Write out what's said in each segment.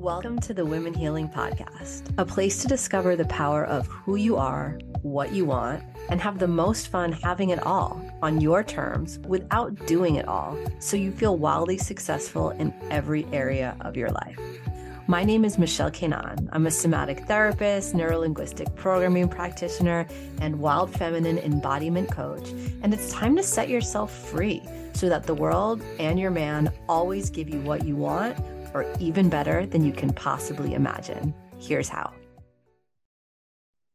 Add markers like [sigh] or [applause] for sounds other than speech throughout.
Welcome to the Women Healing Podcast, a place to discover the power of who you are, what you want, and have the most fun having it all on your terms without doing it all so you feel wildly successful in every area of your life. My name is Michelle Keinan. I'm a somatic therapist, neurolinguistic programming practitioner, and wild feminine embodiment coach. And it's time to set yourself free so that the world and your man always give you what you want or even better than you can possibly imagine. Here's how.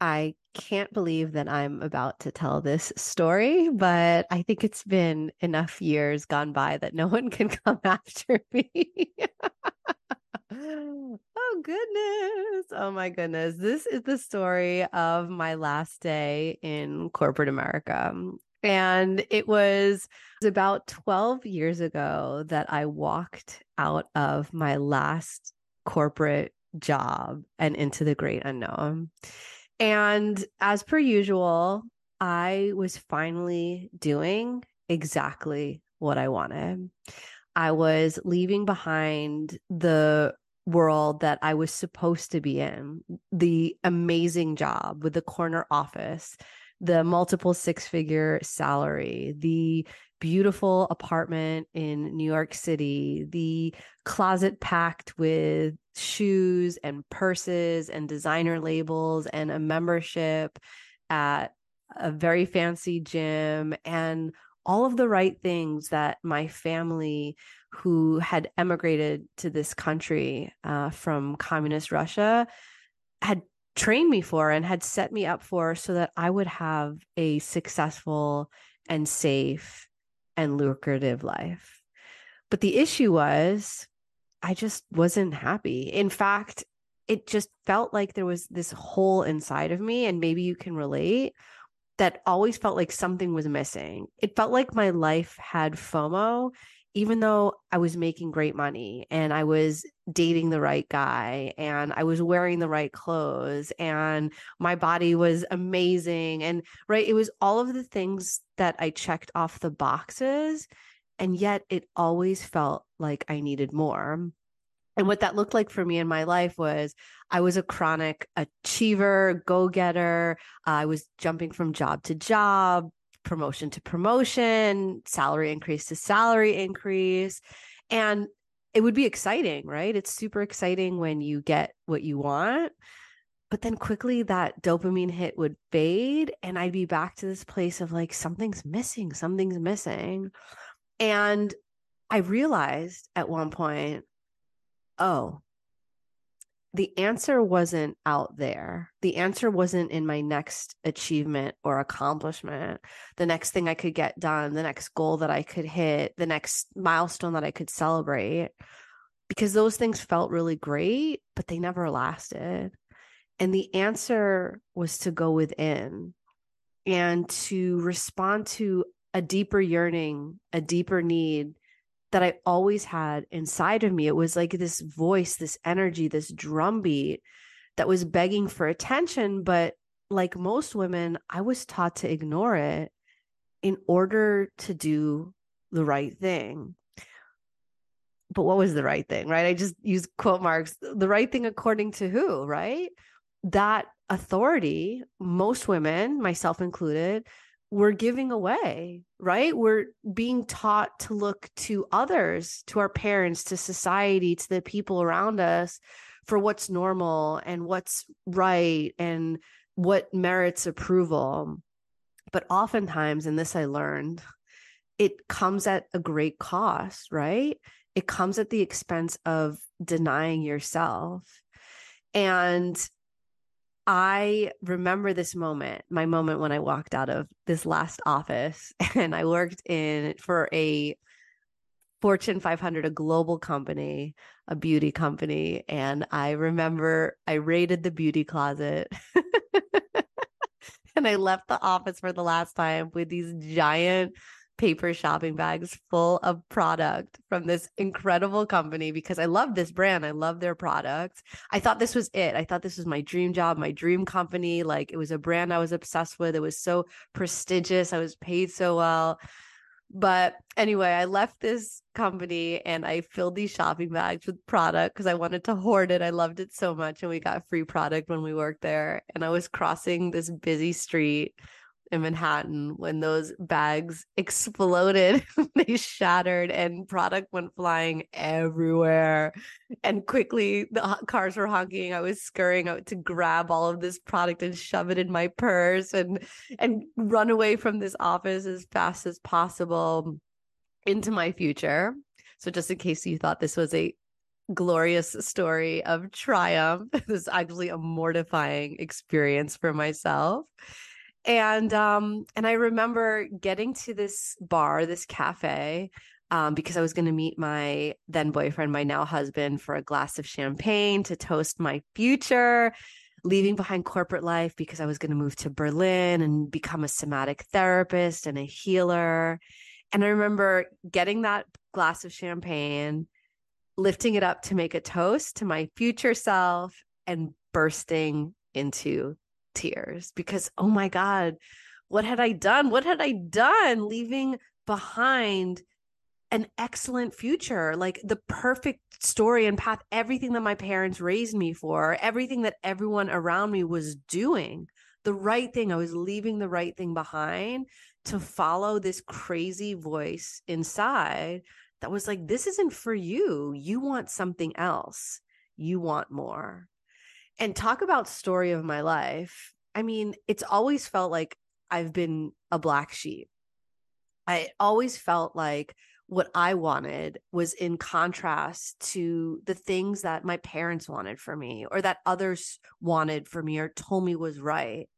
I can't believe that I'm about to tell this story, but I think it's been enough years gone by that no one can [laughs] come after me. oh, goodness. Oh, my goodness. This is the story of my last day in corporate America. And it was about 12 years ago that I walked out of my last corporate job and into the great unknown. And as per usual, I was finally doing exactly what I wanted. I was leaving behind the world that I was supposed to be in, the amazing job with the corner office the multiple six figure salary, the beautiful apartment in New York City, the closet packed with shoes and purses and designer labels and a membership at a very fancy gym and all of the right things that my family who had emigrated to this country uh, from communist Russia had trained me for and had set me up for so that I would have a successful and safe and lucrative life. But the issue was, I just wasn't happy. In fact, it just felt like there was this hole inside of me, and maybe you can relate that always felt like something was missing. It felt like my life had FOMO even though I was making great money and I was dating the right guy and I was wearing the right clothes and my body was amazing and right it was all of the things that I checked off the boxes and yet it always felt like I needed more. And what that looked like for me in my life was I was a chronic achiever, go getter. Uh, I was jumping from job to job, promotion to promotion, salary increase to salary increase. And it would be exciting, right? It's super exciting when you get what you want. But then quickly that dopamine hit would fade, and I'd be back to this place of like, something's missing, something's missing. And I realized at one point, oh, the answer wasn't out there. The answer wasn't in my next achievement or accomplishment, the next thing I could get done, the next goal that I could hit, the next milestone that I could celebrate, because those things felt really great, but they never lasted. And the answer was to go within and to respond to a deeper yearning, a deeper need that I always had inside of me. It was like this voice, this energy, this drumbeat that was begging for attention. But like most women, I was taught to ignore it in order to do the right thing. But what was the right thing, right? I just use quote marks the right thing according to who, right? That authority, most women, myself included, we're giving away, right? We're being taught to look to others, to our parents, to society, to the people around us for what's normal and what's right and what merits approval. But oftentimes, and this I learned, it comes at a great cost, right? It comes at the expense of denying yourself. And I remember this moment, my moment when I walked out of this last office [laughs] and I worked in for a Fortune 500, a global company, a beauty company. And I remember I raided the beauty closet [laughs] and I left the office for the last time with these giant paper shopping bags full of product from this incredible company because I love this brand. I love their products. I thought this was it. I thought this was my dream job, my dream company. Like it was a brand I was obsessed with. It was so prestigious. I was paid so well. But anyway, I left this company and I filled these shopping bags with product because I wanted to hoard it. I loved it so much. And we got free product when we worked there. And I was crossing this busy street in Manhattan when those bags exploded. [laughs] they shattered and product went flying everywhere. And quickly the cars were honking. I was scurrying out to grab all of this product and shove it in my purse and and run away from this office as fast as possible into my future. So just in case you thought this was a glorious story of triumph, [laughs] this is actually a mortifying experience for myself and um and i remember getting to this bar this cafe um, because I was going to meet my then boyfriend, my now husband, for a glass of champagne to toast my future, leaving behind corporate life because I was going to move to Berlin and become a somatic therapist and a healer. And I remember getting that glass of champagne, lifting it up to make a toast to my future self, and bursting into tears because, oh my God, what had I done? What had I done leaving behind an excellent future, like the perfect story and path, everything that my parents raised me for, everything that everyone around me was doing, the right thing. I was leaving the right thing behind to follow this crazy voice inside that was like, this isn't for you. You want something else. You want more and talk about story of my life. I mean, it's always felt like I've been a black sheep. I always felt like what I wanted was in contrast to the things that my parents wanted for me or that others wanted for me or told me was right.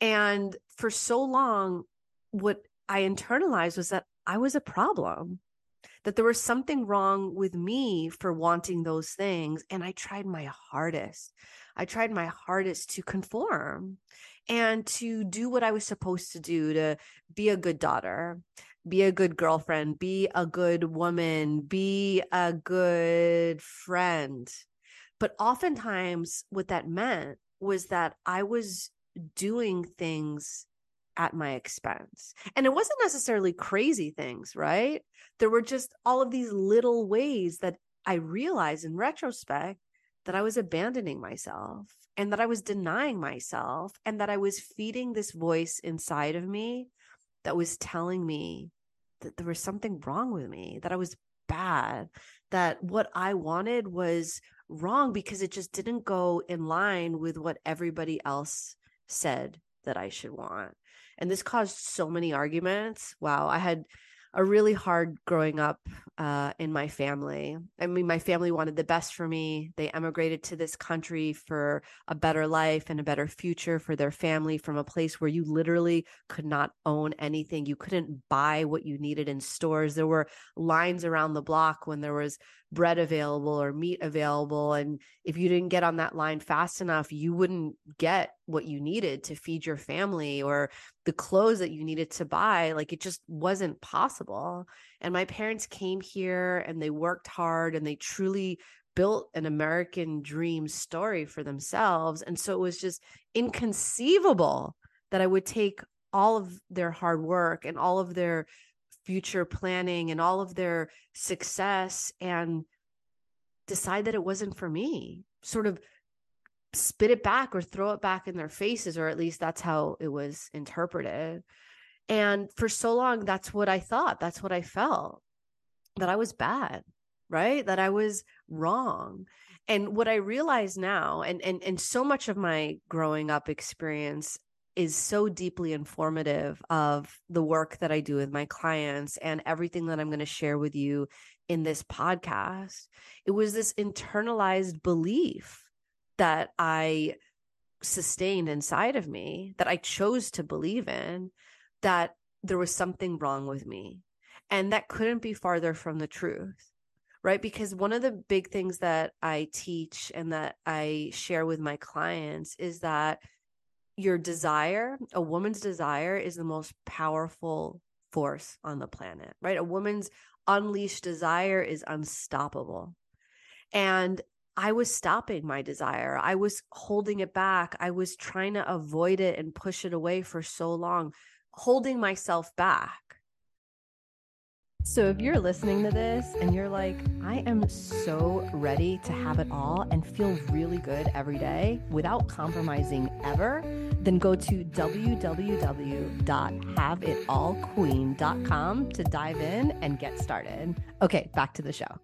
And for so long, what I internalized was that I was a problem, that there was something wrong with me for wanting those things. And I tried my hardest. I tried my hardest to conform and to do what I was supposed to do to be a good daughter, be a good girlfriend, be a good woman, be a good friend. But oftentimes, what that meant was that I was doing things at my expense. And it wasn't necessarily crazy things, right? There were just all of these little ways that I realized in retrospect that I was abandoning myself and that I was denying myself and that I was feeding this voice inside of me that was telling me that there was something wrong with me, that I was bad, that what I wanted was wrong because it just didn't go in line with what everybody else said that I should want. And this caused so many arguments. Wow. I had a really hard growing up uh, in my family. I mean, my family wanted the best for me. They emigrated to this country for a better life and a better future for their family from a place where you literally could not own anything. You couldn't buy what you needed in stores. There were lines around the block when there was bread available or meat available. And if you didn't get on that line fast enough, you wouldn't get what you needed to feed your family or the clothes that you needed to buy. Like it just wasn't possible. And my parents came here and they worked hard and they truly built an American dream story for themselves. And so it was just inconceivable that I would take all of their hard work and all of their future planning and all of their success and decide that it wasn't for me sort of spit it back or throw it back in their faces or at least that's how it was interpreted. And for so long that's what i thought that's what i felt that i was bad right? That i was wrong. And what i realize now and and and so much of my growing up experience is so deeply informative of the work that I do with my clients and everything that I'm going to share with you in this podcast. It was this internalized belief that I sustained inside of me that I chose to believe in that there was something wrong with me. And that couldn't be farther from the truth. Right. Because one of the big things that I teach and that I share with my clients is that your desire, a woman's desire is the most powerful force on the planet, right? A woman's unleashed desire is unstoppable. And I was stopping my desire. I was holding it back. I was trying to avoid it and push it away for so long, holding myself back. So, if you're listening to this and you're like, I am so ready to have it all and feel really good every day without compromising ever, then go to www.haveitallqueen.com to dive in and get started. Okay, back to the show.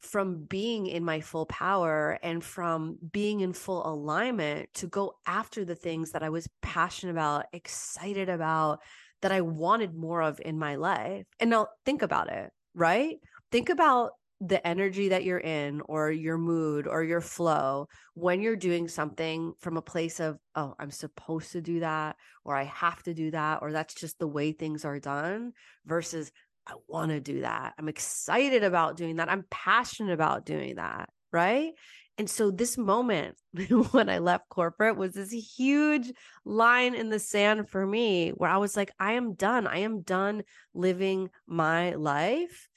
From being in my full power and from being in full alignment to go after the things that I was passionate about, excited about, that I wanted more of in my life. And now think about it, right? Think about the energy that you're in or your mood or your flow when you're doing something from a place of, oh, I'm supposed to do that, or I have to do that, or that's just the way things are done versus I want to do that. I'm excited about doing that. I'm passionate about doing that. Right. And so this moment [laughs] when I left corporate was this huge line in the sand for me where I was like, I am done. I am done living my life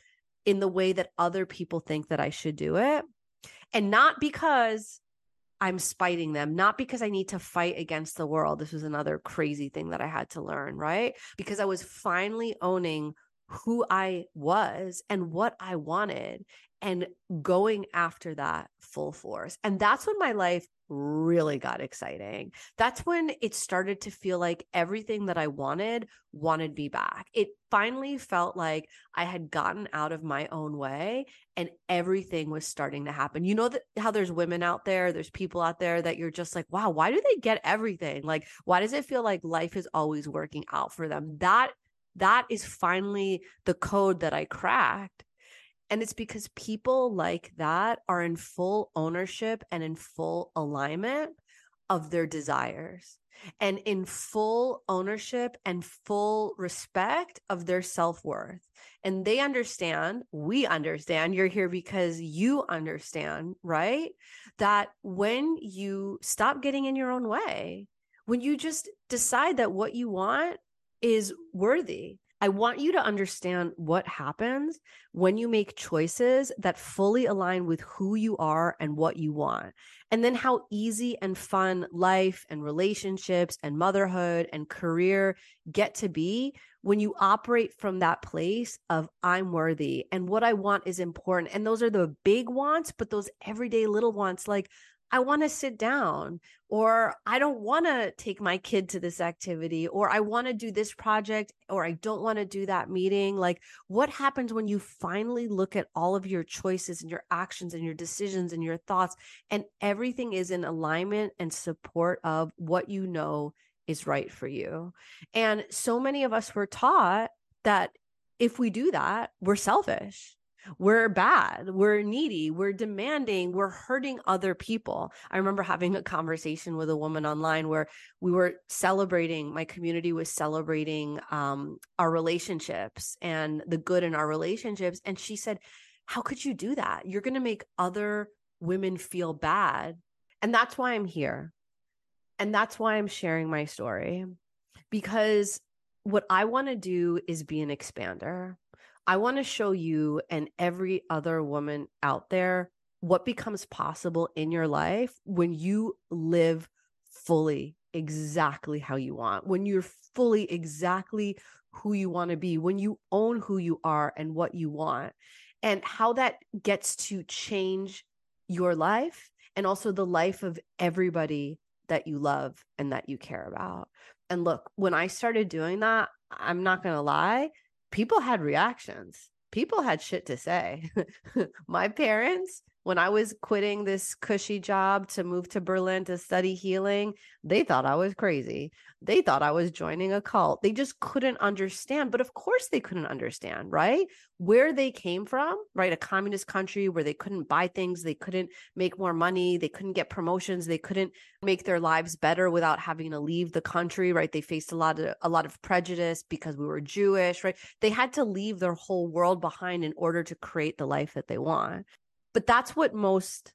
in the way that other people think that I should do it. And not because I'm spiting them, not because I need to fight against the world. This was another crazy thing that I had to learn, right? Because I was finally owning who I was and what I wanted and going after that full force. And that's when my life really got exciting. That's when it started to feel like everything that I wanted wanted me back. It finally felt like I had gotten out of my own way and everything was starting to happen. You know that how there's women out there, there's people out there that you're just like, "Wow, why do they get everything? Like why does it feel like life is always working out for them?" That that is finally the code that I cracked and it's because people like that are in full ownership and in full alignment of their desires and in full ownership and full respect of their self worth. And they understand, we understand, you're here because you understand, right? That when you stop getting in your own way, when you just decide that what you want is worthy I want you to understand what happens when you make choices that fully align with who you are and what you want. And then how easy and fun life and relationships and motherhood and career get to be when you operate from that place of I'm worthy and what I want is important. And those are the big wants, but those everyday little wants like I want to sit down, or I don't want to take my kid to this activity, or I want to do this project, or I don't want to do that meeting. Like, what happens when you finally look at all of your choices and your actions and your decisions and your thoughts, and everything is in alignment and support of what you know is right for you? And so many of us were taught that if we do that, we're selfish we're bad, we're needy, we're demanding, we're hurting other people. I remember having a conversation with a woman online where we were celebrating, my community was celebrating um, our relationships and the good in our relationships. And she said, How could you do that? You're going to make other women feel bad. And that's why I'm here. And that's why I'm sharing my story because what I want to do is be an expander. I want to show you and every other woman out there what becomes possible in your life when you live fully exactly how you want, when you're fully exactly who you want to be, when you own who you are and what you want, and how that gets to change your life and also the life of everybody that you love and that you care about. And look, when I started doing that, I'm not going to lie, people had reactions. People had shit to say. [laughs] My parents, when I was quitting this cushy job to move to Berlin to study healing, they thought I was crazy. They thought I was joining a cult. They just couldn't understand. But of course, they couldn't understand, right? Where they came from, right? A communist country where they couldn't buy things, they couldn't make more money, they couldn't get promotions, they couldn't make their lives better without having to leave the country, right? They faced a lot of a lot of prejudice because we were Jewish, right? They had to leave their whole world behind in order to create the life that they want. But that's what most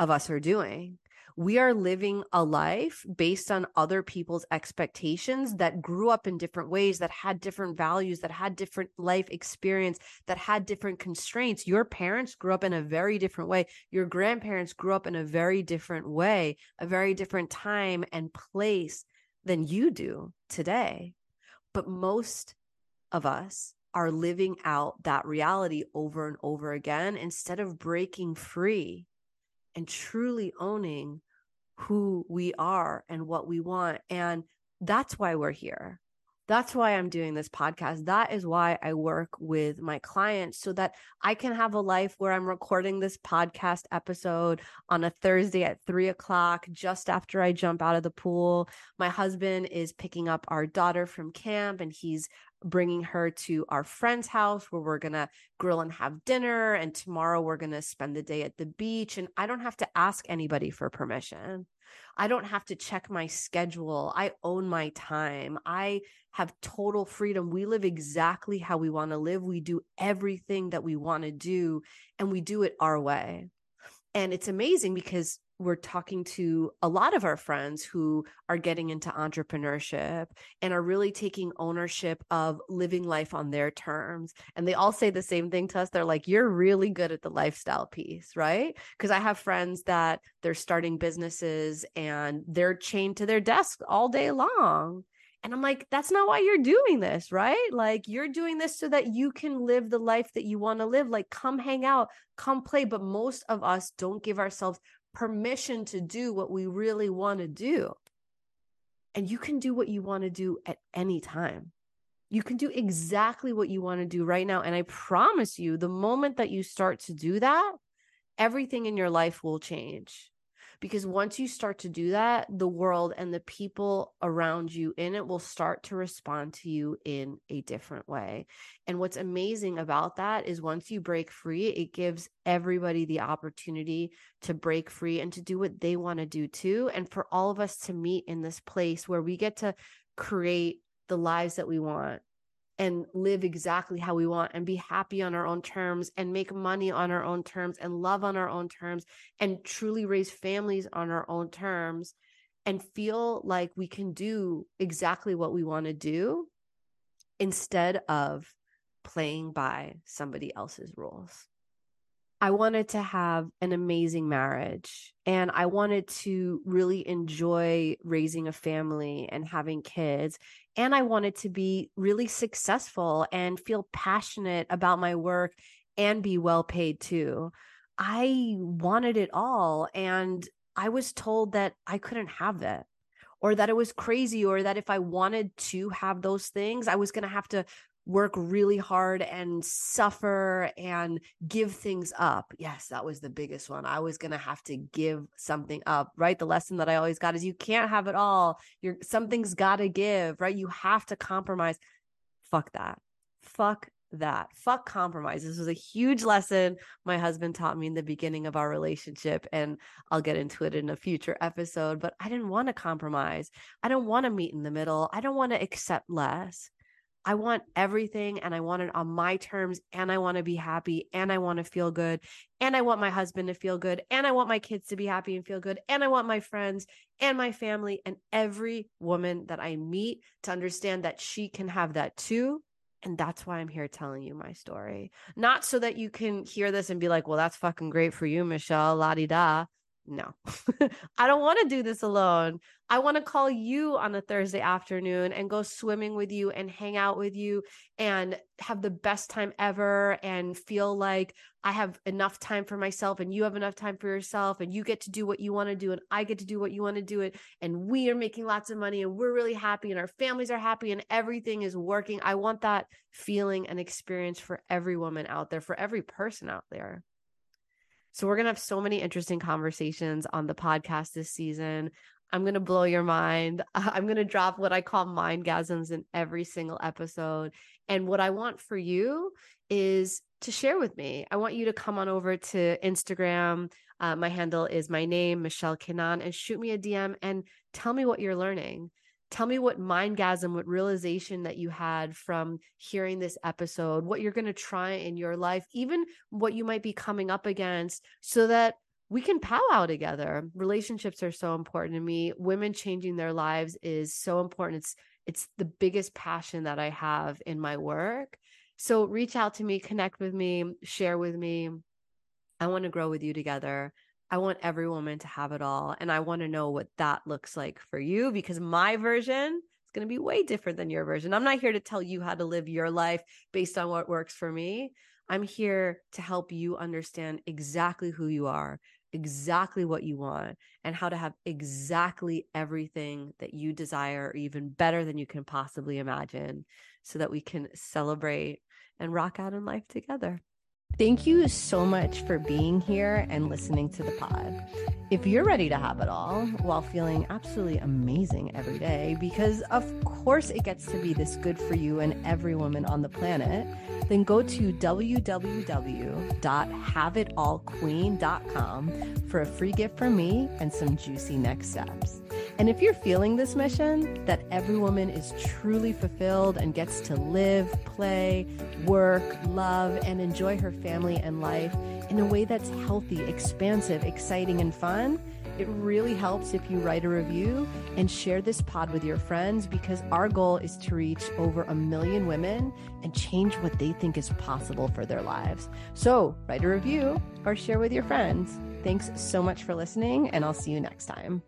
of us are doing we are living a life based on other people's expectations that grew up in different ways, that had different values, that had different life experience, that had different constraints. Your parents grew up in a very different way. Your grandparents grew up in a very different way, a very different time and place than you do today. But most of us are living out that reality over and over again instead of breaking free and truly owning who we are and what we want. And that's why we're here. That's why I'm doing this podcast. That is why I work with my clients so that I can have a life where I'm recording this podcast episode on a Thursday at three o'clock, just after I jump out of the pool. My husband is picking up our daughter from camp and he's bringing her to our friend's house where we're going to grill and have dinner. And tomorrow we're going to spend the day at the beach. And I don't have to ask anybody for permission. I don't have to check my schedule. I own my time. I have total freedom. We live exactly how we want to live. We do everything that we want to do, and we do it our way. And it's amazing because we're talking to a lot of our friends who are getting into entrepreneurship and are really taking ownership of living life on their terms. And they all say the same thing to us. They're like, you're really good at the lifestyle piece, right? Because I have friends that they're starting businesses and they're chained to their desk all day long. And I'm like, that's not why you're doing this, right? Like, you're doing this so that you can live the life that you want to live. Like, come hang out, come play. But most of us don't give ourselves permission to do what we really want to do. And you can do what you want to do at any time. You can do exactly what you want to do right now. And I promise you, the moment that you start to do that, everything in your life will change because once you start to do that the world and the people around you in it will start to respond to you in a different way. And what's amazing about that is once you break free it gives everybody the opportunity to break free and to do what they want to do too. And for all of us to meet in this place where we get to create the lives that we want and live exactly how we want and be happy on our own terms and make money on our own terms and love on our own terms and truly raise families on our own terms and feel like we can do exactly what we want to do instead of playing by somebody else's rules. I wanted to have an amazing marriage and I wanted to really enjoy raising a family and having kids. And I wanted to be really successful and feel passionate about my work and be well paid too. I wanted it all. And I was told that I couldn't have that or that it was crazy or that if I wanted to have those things, I was going to have to work really hard and suffer and give things up. Yes, that was the biggest one. I was going to have to give something up, right? The lesson that I always got is you can't have it all. You're something's got to give, right? You have to compromise. Fuck that. Fuck that. Fuck compromise. This was a huge lesson my husband taught me in the beginning of our relationship. And I'll get into it in a future episode. But I didn't want to compromise. I don't want to meet in the middle. I don't want to accept less. I want everything and I want it on my terms and I want to be happy and I want to feel good and I want my husband to feel good and I want my kids to be happy and feel good and I want my friends and my family and every woman that I meet to understand that she can have that too. And that's why I'm here telling you my story. Not so that you can hear this and be like, well, that's fucking great for you, Michelle, la di da no, [laughs] I don't want to do this alone. I want to call you on a Thursday afternoon and go swimming with you and hang out with you and have the best time ever and feel like I have enough time for myself and you have enough time for yourself and you get to do what you want to do and I get to do what you want to do it and we are making lots of money and we're really happy and our families are happy and everything is working. I want that feeling and experience for every woman out there, for every person out there. So we're going to have so many interesting conversations on the podcast this season. I'm going to blow your mind. [laughs] I'm going to drop what I call mind mindgasms in every single episode. And what I want for you is to share with me. I want you to come on over to Instagram. Uh, my handle is my name, Michelle Keinan, and shoot me a DM and tell me what you're learning tell me what mindgasm, what realization that you had from hearing this episode, what you're going to try in your life, even what you might be coming up against, so that we can powwow together. Relationships are so important to me. Women changing their lives is so important. It's it's the biggest passion that I have in my work. So reach out to me, connect with me, share with me. I want to grow with you together. I want every woman to have it all. And I want to know what that looks like for you because my version is going to be way different than your version. I'm not here to tell you how to live your life based on what works for me. I'm here to help you understand exactly who you are, exactly what you want, and how to have exactly everything that you desire, even better than you can possibly imagine, so that we can celebrate and rock out in life together. Thank you so much for being here and listening to the pod. If you're ready to have it all while feeling absolutely amazing every day, because of course it gets to be this good for you and every woman on the planet, then go to www.haveitallqueen.com for a free gift from me and some juicy next steps. And if you're feeling this mission that every woman is truly fulfilled and gets to live, play, work, love, and enjoy her family and life in a way that's healthy, expansive, exciting, and fun, it really helps if you write a review and share this pod with your friends because our goal is to reach over a million women and change what they think is possible for their lives. So write a review or share with your friends. Thanks so much for listening, and I'll see you next time.